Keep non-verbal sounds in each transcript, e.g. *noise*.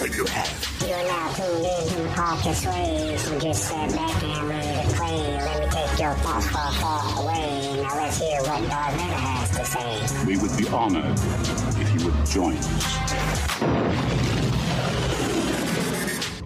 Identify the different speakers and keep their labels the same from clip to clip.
Speaker 1: you have.
Speaker 2: You're now tuned in to. So just sit back and ready to play. Let me take your thoughts far, far away. Now let's hear what Darth Vader has to say.
Speaker 1: We would be honored if you would join us.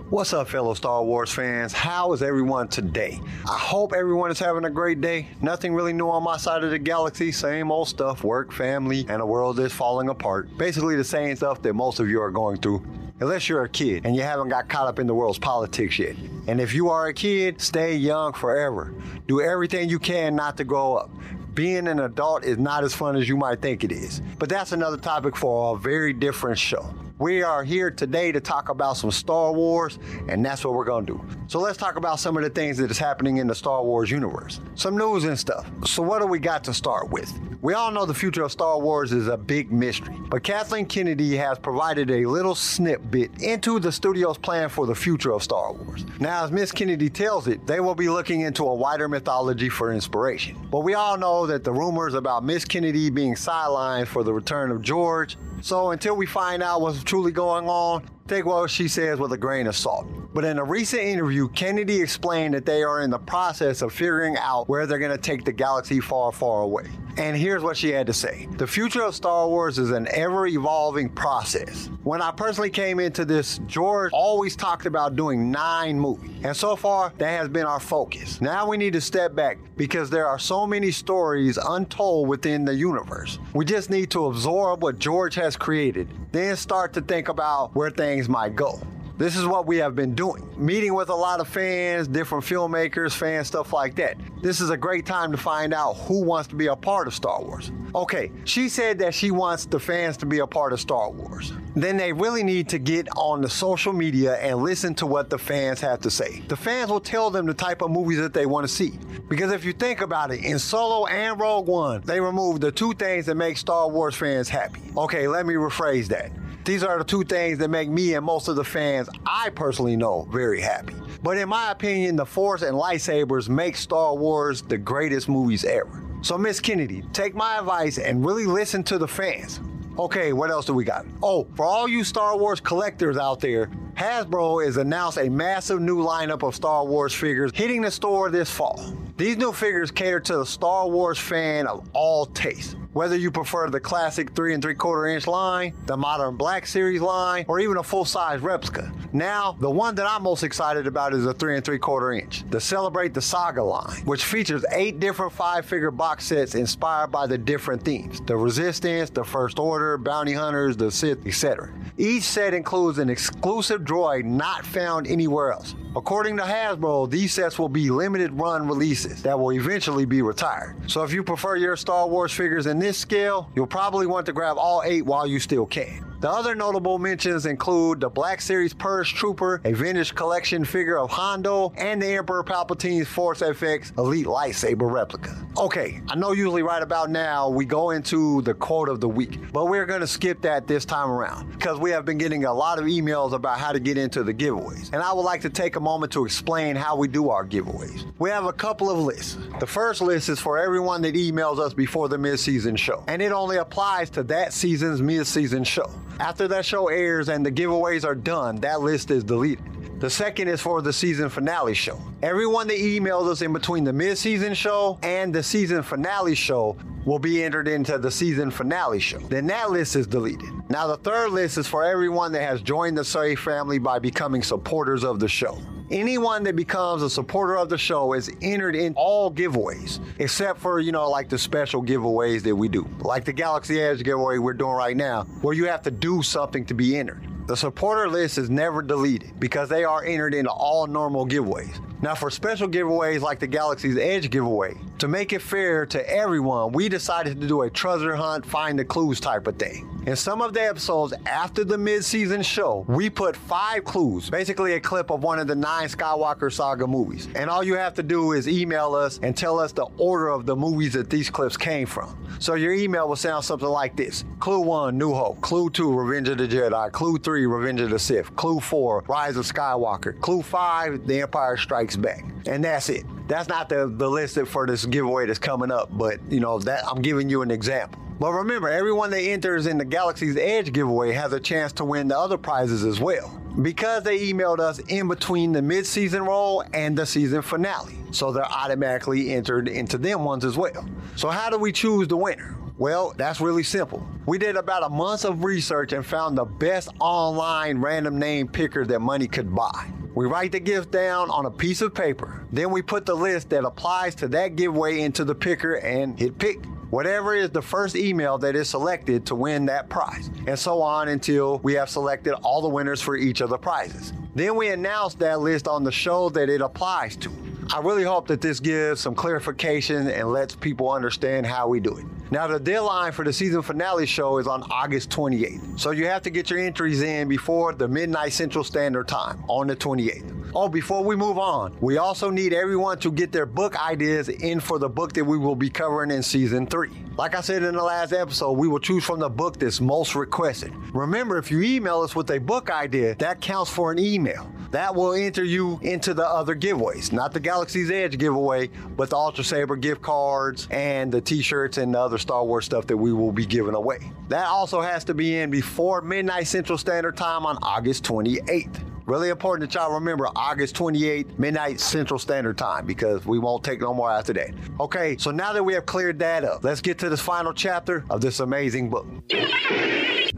Speaker 3: What's up, fellow Star Wars fans? How is everyone today? I hope everyone is having a great day. Nothing really new on my side of the galaxy. Same old stuff work, family, and a world that's falling apart. Basically, the same stuff that most of you are going through. Unless you're a kid and you haven't got caught up in the world's politics yet. And if you are a kid, stay young forever. Do everything you can not to grow up being an adult is not as fun as you might think it is. But that's another topic for a very different show. We are here today to talk about some Star Wars, and that's what we're going to do. So let's talk about some of the things that is happening in the Star Wars universe. Some news and stuff. So what do we got to start with? We all know the future of Star Wars is a big mystery, but Kathleen Kennedy has provided a little snippet into the studio's plan for the future of Star Wars. Now, as Miss Kennedy tells it, they will be looking into a wider mythology for inspiration. But we all know that the rumors about Miss Kennedy being sidelined for the return of George so until we find out what's truly going on, take what she says with a grain of salt. But in a recent interview, Kennedy explained that they are in the process of figuring out where they're going to take the galaxy far, far away. And here's what she had to say The future of Star Wars is an ever evolving process. When I personally came into this, George always talked about doing nine movies. And so far, that has been our focus. Now we need to step back because there are so many stories untold within the universe. We just need to absorb what George has created, then start to think about where things might go. This is what we have been doing. Meeting with a lot of fans, different filmmakers, fans, stuff like that. This is a great time to find out who wants to be a part of Star Wars. Okay, she said that she wants the fans to be a part of Star Wars. Then they really need to get on the social media and listen to what the fans have to say. The fans will tell them the type of movies that they want to see. Because if you think about it, in Solo and Rogue One, they removed the two things that make Star Wars fans happy. Okay, let me rephrase that. These are the two things that make me and most of the fans I personally know very happy. But in my opinion, the Force and lightsabers make Star Wars the greatest movies ever. So, Miss Kennedy, take my advice and really listen to the fans. Okay, what else do we got? Oh, for all you Star Wars collectors out there, Hasbro has announced a massive new lineup of Star Wars figures hitting the store this fall. These new figures cater to the Star Wars fan of all tastes. Whether you prefer the classic 3 and 3 quarter inch line, the modern Black Series line, or even a full size replica. Now, the one that I'm most excited about is the 3 and 3 quarter inch, the Celebrate the Saga line, which features eight different five figure box sets inspired by the different themes the Resistance, the First Order, Bounty Hunters, the Sith, etc. Each set includes an exclusive droid not found anywhere else. According to Hasbro, these sets will be limited run releases that will eventually be retired. So if you prefer your Star Wars figures in this scale, you'll probably want to grab all eight while you still can. The other notable mentions include the Black Series Purge Trooper, a vintage collection figure of Hondo, and the Emperor Palpatine's Force FX Elite Lightsaber replica. Okay, I know usually right about now we go into the quote of the week, but we're going to skip that this time around because we have been getting a lot of emails about how to get into the giveaways. And I would like to take a moment to explain how we do our giveaways. We have a couple of lists. The first list is for everyone that emails us before the mid-season show, and it only applies to that season's mid-season show. After that show airs and the giveaways are done, that list is deleted. The second is for the season finale show. Everyone that emails us in between the mid-season show and the season finale show will be entered into the season finale show. Then that list is deleted. Now the third list is for everyone that has joined the Surrey family by becoming supporters of the show. Anyone that becomes a supporter of the show is entered in all giveaways, except for, you know, like the special giveaways that we do. Like the Galaxy Edge giveaway we're doing right now, where you have to do something to be entered. The supporter list is never deleted because they are entered into all normal giveaways. Now, for special giveaways like the Galaxy's Edge giveaway, to make it fair to everyone, we decided to do a treasure hunt, find the clues type of thing. In some of the episodes after the mid-season show, we put five clues, basically a clip of one of the nine Skywalker Saga movies. And all you have to do is email us and tell us the order of the movies that these clips came from. So your email will sound something like this. Clue 1, New Hope. Clue 2, Revenge of the Jedi. Clue 3, Revenge of the Sith. Clue 4, Rise of Skywalker. Clue 5, The Empire Strikes Back. And that's it. That's not the, the list for this giveaway that's coming up, but you know, that I'm giving you an example. But remember, everyone that enters in the Galaxy's Edge giveaway has a chance to win the other prizes as well. Because they emailed us in between the mid-season roll and the season finale. So they're automatically entered into them ones as well. So how do we choose the winner? Well, that's really simple. We did about a month of research and found the best online random name picker that money could buy. We write the gift down on a piece of paper. Then we put the list that applies to that giveaway into the picker and hit pick. Whatever is the first email that is selected to win that prize, and so on until we have selected all the winners for each of the prizes. Then we announce that list on the show that it applies to. I really hope that this gives some clarification and lets people understand how we do it. Now, the deadline for the season finale show is on August 28th, so you have to get your entries in before the midnight Central Standard Time on the 28th. Oh, before we move on, we also need everyone to get their book ideas in for the book that we will be covering in season three. Like I said in the last episode, we will choose from the book that's most requested. Remember, if you email us with a book idea, that counts for an email. That will enter you into the other giveaways, not the Galaxy's Edge giveaway, but the Ultra Saber gift cards and the t-shirts and the other Star Wars stuff that we will be giving away. That also has to be in before midnight Central Standard Time on August 28th. Really important that y'all remember August 28th, midnight Central Standard Time, because we won't take no more after that. Okay, so now that we have cleared that up, let's get to this final chapter of this amazing book.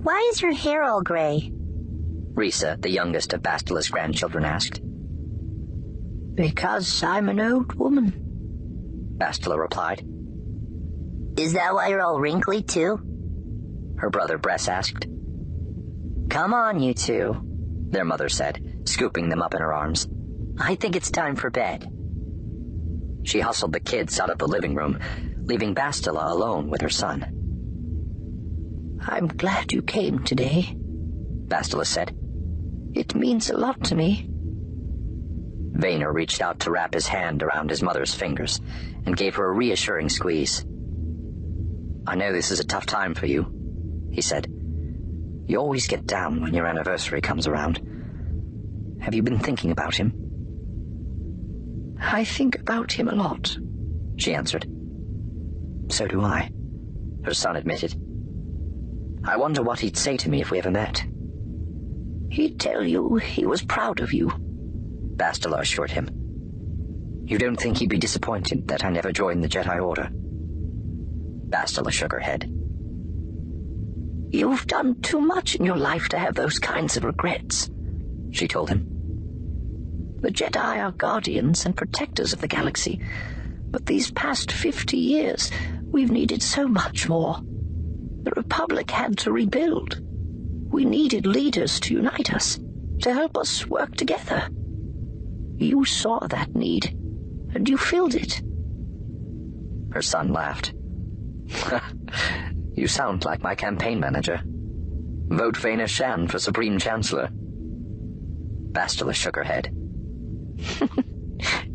Speaker 4: Why is your hair all gray?
Speaker 5: Risa, the youngest of Bastila's grandchildren, asked.
Speaker 4: Because I'm an old woman.
Speaker 5: Bastila replied.
Speaker 4: Is that why you're all wrinkly, too?
Speaker 5: Her brother Bress asked.
Speaker 4: Come on, you two,
Speaker 5: their mother said, scooping them up in her arms.
Speaker 4: I think it's time for bed.
Speaker 5: She hustled the kids out of the living room, leaving Bastila alone with her son.
Speaker 4: I'm glad you came today,
Speaker 5: Bastila said.
Speaker 4: It means a lot to me.
Speaker 5: Vaner reached out to wrap his hand around his mother's fingers and gave her a reassuring squeeze. I know this is a tough time for you, he said. You always get down when your anniversary comes around. Have you been thinking about him?
Speaker 4: I think about him a lot,
Speaker 5: she answered. So do I, her son admitted. I wonder what he'd say to me if we ever met.
Speaker 4: He'd tell you he was proud of you,
Speaker 5: Bastila assured him. You don't think he'd be disappointed that I never joined the Jedi Order? Bastila shook her head.
Speaker 4: You've done too much in your life to have those kinds of regrets, she told him. The Jedi are guardians and protectors of the galaxy, but these past fifty years, we've needed so much more. The Republic had to rebuild. We needed leaders to unite us, to help us work together. You saw that need, and you filled it.
Speaker 5: Her son laughed. *laughs* you sound like my campaign manager. Vote Vaner Shan for Supreme Chancellor. Bastila shook her head.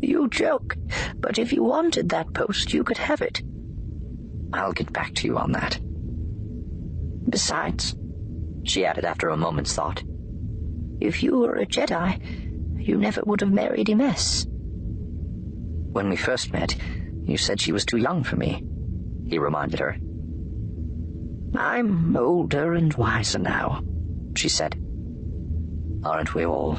Speaker 5: *laughs*
Speaker 4: you joke, but if you wanted that post, you could have it.
Speaker 5: I'll get back to you on that.
Speaker 4: Besides,
Speaker 5: she added after a moment's thought.
Speaker 4: If you were a Jedi, you never would have married Imes.
Speaker 5: When we first met, you said she was too young for me, he reminded her.
Speaker 4: I'm older and wiser now, she said.
Speaker 5: Aren't we all?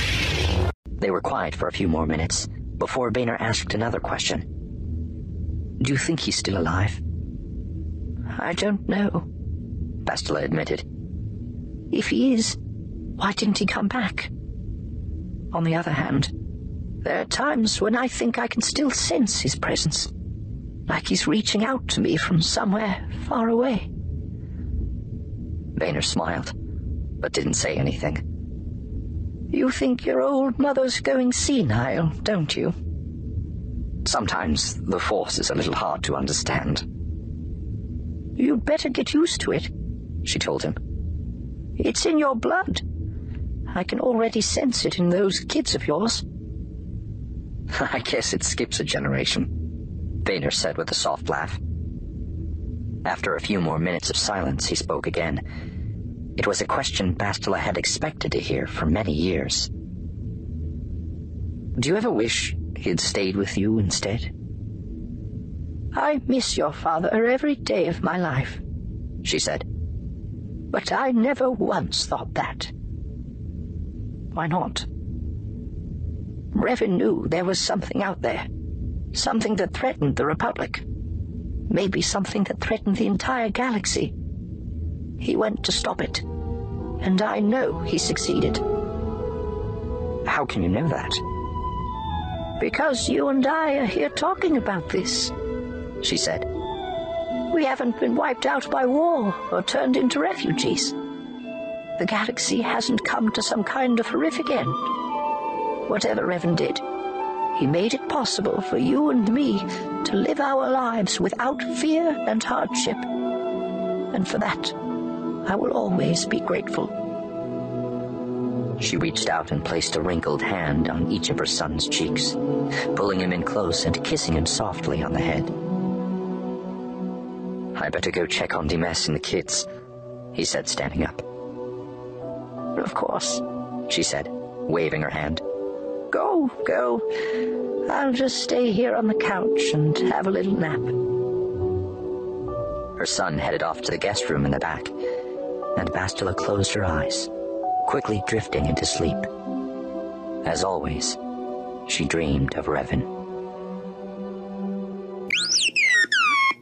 Speaker 5: They were quiet for a few more minutes before Vaner asked another question. Do you think he's still alive?
Speaker 4: I don't know,
Speaker 5: Bastila admitted.
Speaker 4: If he is, why didn't he come back? On the other hand, there are times when I think I can still sense his presence, like he's reaching out to me from somewhere far away.
Speaker 5: Vaner smiled, but didn't say anything.
Speaker 4: You think your old mother's going senile, don't you?
Speaker 5: Sometimes the Force is a little hard to understand.
Speaker 4: You'd better get used to it, she told him. It's in your blood. I can already sense it in those kids of yours. *laughs*
Speaker 5: I guess it skips a generation, Vaner said with a soft laugh. After a few more minutes of silence, he spoke again. It was a question Bastila had expected to hear for many years. Do you ever wish he'd stayed with you instead?
Speaker 4: I miss your father every day of my life, she said. But I never once thought that. Why not? Revan knew there was something out there. Something that threatened the Republic. Maybe something that threatened the entire galaxy. He went to stop it. And I know he succeeded.
Speaker 5: How can you know that?
Speaker 4: Because you and I are here talking about this, she said. We haven't been wiped out by war or turned into refugees. The galaxy hasn't come to some kind of horrific end. Whatever Revan did, he made it possible for you and me to live our lives without fear and hardship. And for that, I will always be grateful.
Speaker 5: She reached out and placed a wrinkled hand on each of her son's cheeks, pulling him in close and kissing him softly on the head. I better go check on Dimes and the kids, he said, standing up.
Speaker 4: Of course,
Speaker 5: she said, waving her hand.
Speaker 4: Go, go. I'll just stay here on the couch and have a little nap.
Speaker 5: Her son headed off to the guest room in the back, and Bastila closed her eyes, quickly drifting into sleep. As always, she dreamed of Revan.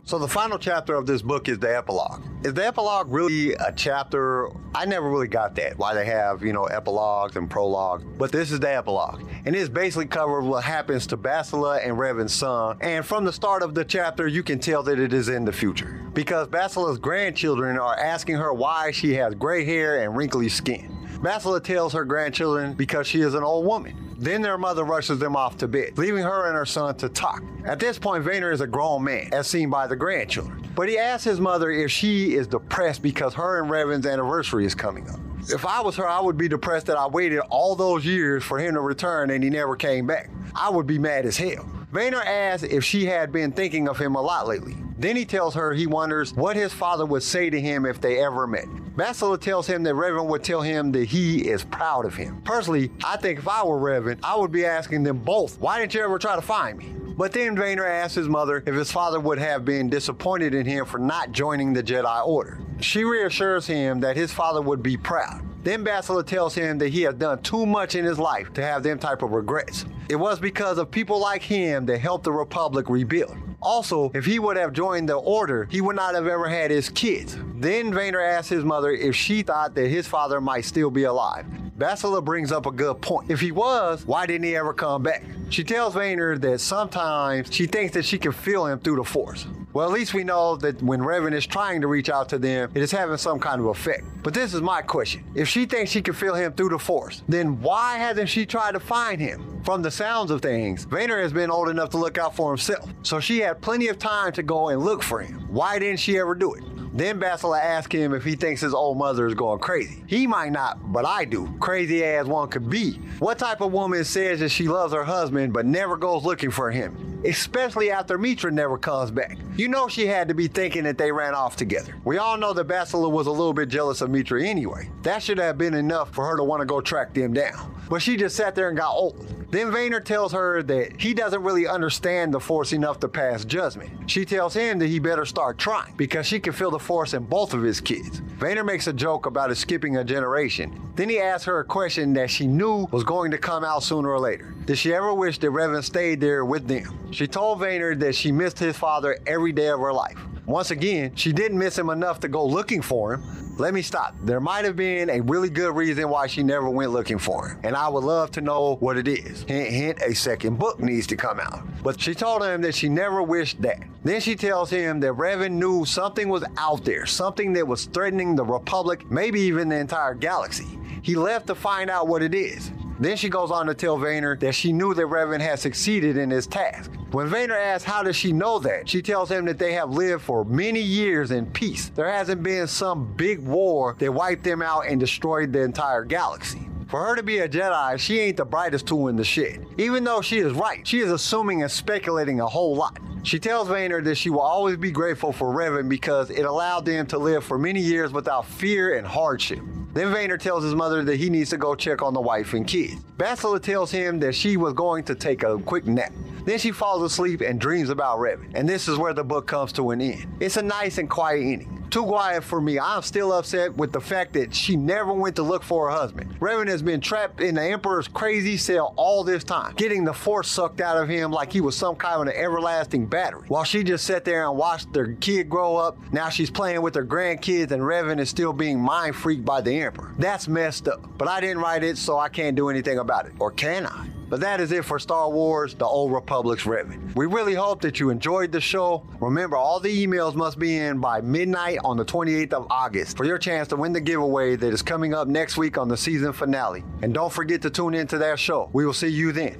Speaker 3: So the final chapter of this book is the epilogue. Is the epilogue really a chapter? I never really got that. Why they have, you know, epilogues and prologues. But this is the epilogue. And it's basically covered what happens to Bastila and Revan's son. And from the start of the chapter, you can tell that it is in the future. Because Bastila's grandchildren are asking her why she has gray hair and wrinkly skin. Bastila tells her grandchildren because she is an old woman. Then their mother rushes them off to bed, leaving her and her son to talk. At this point, Vaner is a grown man, as seen by the grandchildren. But he asks his mother if she is depressed because her and Revan's anniversary is coming up. If I was her, I would be depressed that I waited all those years for him to return and he never came back. I would be mad as hell. Vaner asks if she had been thinking of him a lot lately. Then he tells her he wonders what his father would say to him if they ever met. Bastila tells him that Revan would tell him that he is proud of him. Personally, I think if I were Revan, I would be asking them both, why didn't you ever try to find me? But then Vaner asks his mother if his father would have been disappointed in him for not joining the Jedi Order. She reassures him that his father would be proud. Then Bastila tells him that he has done too much in his life to have them type of regrets. It was because of people like him that helped the Republic rebuild. Also, if he would have joined the Order, he would not have ever had his kids. Then Vaner asked his mother if she thought that his father might still be alive. Bastila brings up a good point. If he was, why didn't he ever come back? She tells Vaner that sometimes she thinks that she can feel him through the Force. Well, at least we know that when Revan is trying to reach out to them, it is having some kind of effect. But this is my question. If she thinks she can feel him through the Force, then why hasn't she tried to find him? From the sounds of things, Vaner has been old enough to look out for himself. So she had plenty of time to go and look for him. Why didn't she ever do it? Then Bastila asks him if he thinks his old mother is going crazy. He might not, but I do. Crazy as one could be. What type of woman says that she loves her husband but never goes looking for him? Especially after Mitra never comes back. You know she had to be thinking that they ran off together. We all know that Bastila was a little bit jealous of Mitra anyway. That should have been enough for her to want to go track them down. But she just sat there and got old. Then Vaner tells her that he doesn't really understand the Force enough to pass judgment. She tells him that he better start trying because she can feel the Force in both of his kids. Vaner makes a joke about it skipping a generation. Then he asks her a question that she knew was going to come out sooner or later. Did she ever wish that Revan stayed there with them? She told Vaner that she missed his father every day of her life. Once again, she didn't miss him enough to go looking for him. Let me stop. There might have been a really good reason why she never went looking for him, and I would love to know what it is. Hint, hint, a second book needs to come out. But she told him that she never wished that. Then she tells him that Revan knew something was out there, something that was threatening the Republic, maybe even the entire galaxy. He left to find out what it is. Then she goes on to tell Vaner that she knew that Revan had succeeded in his task. When Vaner asks how does she know that, she tells him that they have lived for many years in peace. There hasn't been some big war that wiped them out and destroyed the entire galaxy. For her to be a Jedi, she ain't the brightest tool in the shed. Even though she is right, she is assuming and speculating a whole lot. She tells Vaner that she will always be grateful for Revan because it allowed them to live for many years without fear and hardship. Then Vaner tells his mother that he needs to go check on the wife and kids. Bastila tells him that she was going to take a quick nap. Then she falls asleep and dreams about Revan. And this is where the book comes to an end. It's a nice and quiet ending. Too quiet for me. I'm still upset with the fact that she never went to look for her husband. Revan has been trapped in the Emperor's crazy cell all this time, getting the force sucked out of him like he was some kind of an everlasting battery. While she just sat there and watched their kid grow up, now she's playing with her grandkids and Revan is still being mind freaked by the Emperor. That's messed up. But I didn't write it, so I can't do anything about it. Or can I? But that is it for Star Wars The Old Republic's Revan. We really hope that you enjoyed the show. Remember, all the emails must be in by midnight on the 28th of August for your chance to win the giveaway that is coming up next week on the season finale. And don't forget to tune into that show. We will see you then.